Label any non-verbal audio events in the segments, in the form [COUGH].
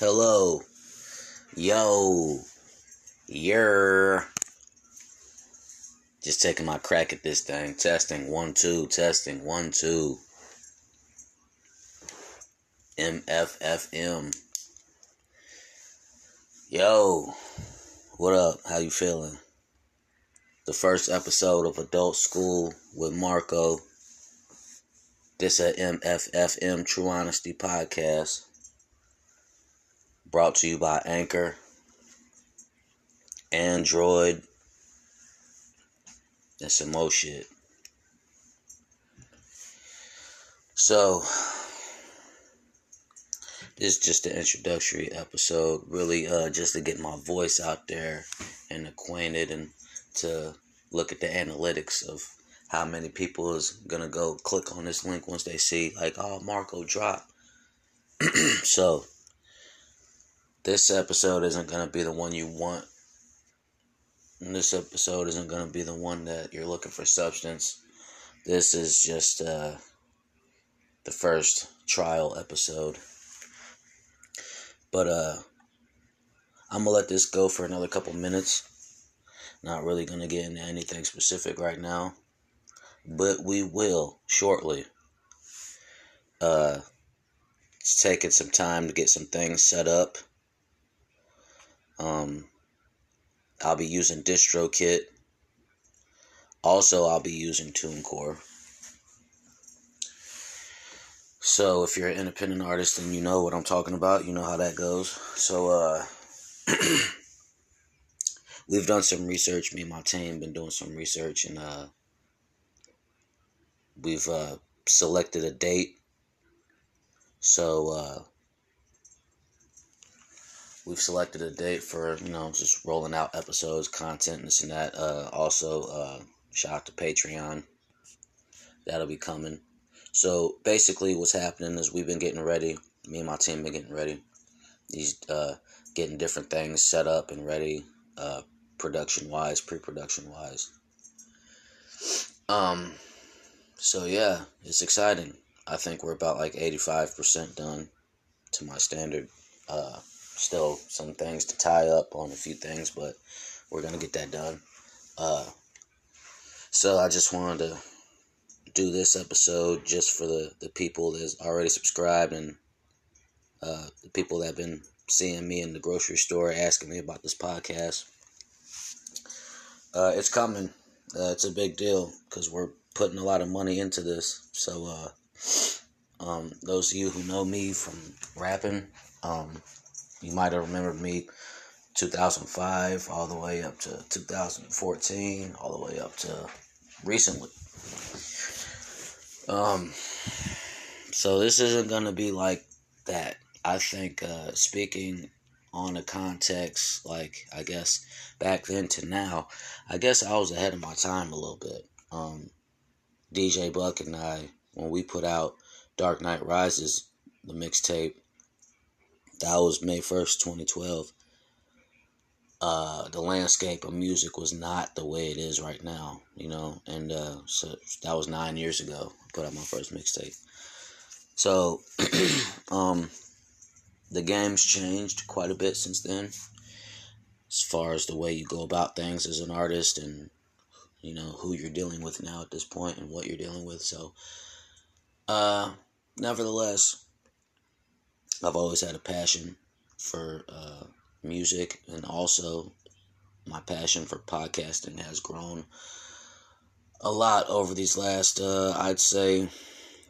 Hello. Yo. Yer. Just taking my crack at this thing. Testing. One, two. Testing. One, two. MFFM. Yo. What up? How you feeling? The first episode of Adult School with Marco. This a MFFM True Honesty Podcast. Brought to you by Anchor, Android, and some more shit. So, this is just an introductory episode, really, uh, just to get my voice out there and acquainted, and to look at the analytics of how many people is gonna go click on this link once they see, like, oh, Marco drop. [CLEARS THROAT] so, this episode isn't going to be the one you want. And this episode isn't going to be the one that you're looking for substance. This is just uh, the first trial episode. But uh, I'm going to let this go for another couple minutes. Not really going to get into anything specific right now. But we will shortly. Uh, it's taking some time to get some things set up um, I'll be using DistroKid. Also, I'll be using TuneCore. So, if you're an independent artist and you know what I'm talking about, you know how that goes. So, uh, [CLEARS THROAT] we've done some research. Me and my team been doing some research, and uh, we've uh, selected a date. So, uh, we've selected a date for you know just rolling out episodes, content, this and that. Uh, also, uh, shout out to Patreon. That'll be coming. So basically, what's happening is we've been getting ready. Me and my team been getting ready. These uh, getting different things set up and ready, uh, production wise, pre production wise. Um. So yeah, it's exciting. I think we're about like eighty five percent done to my standard. Uh, still some things to tie up on a few things, but we're gonna get that done. Uh, so I just wanted to do this episode just for the the people that's already subscribed and uh, the people that have been seeing me in the grocery store asking me about this podcast. Uh, it's coming. Uh, it's a big deal because we're putting a lot of money into this. So, uh, um, those of you who know me from rapping, um, you might have remembered me 2005 all the way up to 2014, all the way up to recently. Um, so this isn't gonna be like that. I think uh, speaking on a context like I guess back then to now, I guess I was ahead of my time a little bit. Um, DJ Buck and I, when we put out Dark Knight Rises, the mixtape, that was May 1st, 2012. Uh, the landscape of music was not the way it is right now, you know, and uh, so that was nine years ago. I put out my first mixtape. So, [CLEARS THROAT] um, the game's changed quite a bit since then, as far as the way you go about things as an artist and you know who you're dealing with now at this point and what you're dealing with. So, uh, nevertheless, I've always had a passion for uh, music, and also my passion for podcasting has grown a lot over these last, uh, I'd say,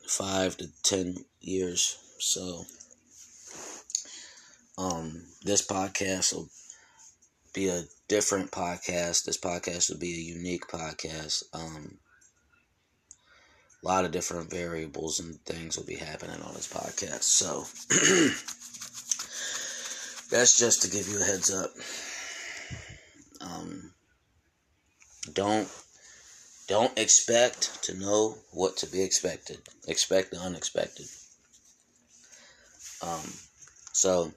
five to ten years. So, um, this podcast will be a different podcast. This podcast will be a unique podcast. Um, a lot of different variables and things will be happening on this podcast. So [CLEARS THROAT] that's just to give you a heads up. Um, don't don't expect to know what to be expected. Expect the unexpected. Um, so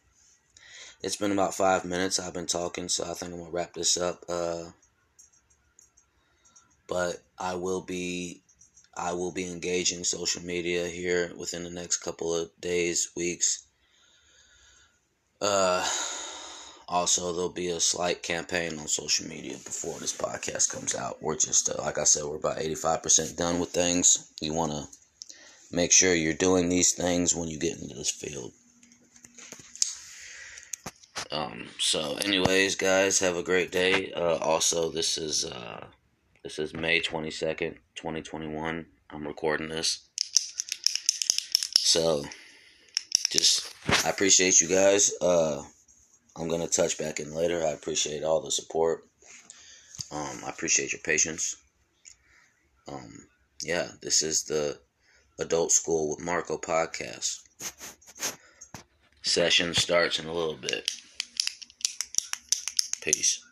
it's been about five minutes. I've been talking, so I think I'm gonna wrap this up. Uh, but I will be I will be engaging social media here within the next couple of days, weeks. Uh, also, there'll be a slight campaign on social media before this podcast comes out. We're just, uh, like I said, we're about 85% done with things. You want to make sure you're doing these things when you get into this field. Um, so, anyways, guys, have a great day. Uh, also, this is uh, this is May twenty second, twenty twenty one. I'm recording this. So, just I appreciate you guys. Uh, I'm gonna touch back in later. I appreciate all the support. Um, I appreciate your patience. Um, yeah, this is the Adult School with Marco podcast. Session starts in a little bit. Peace.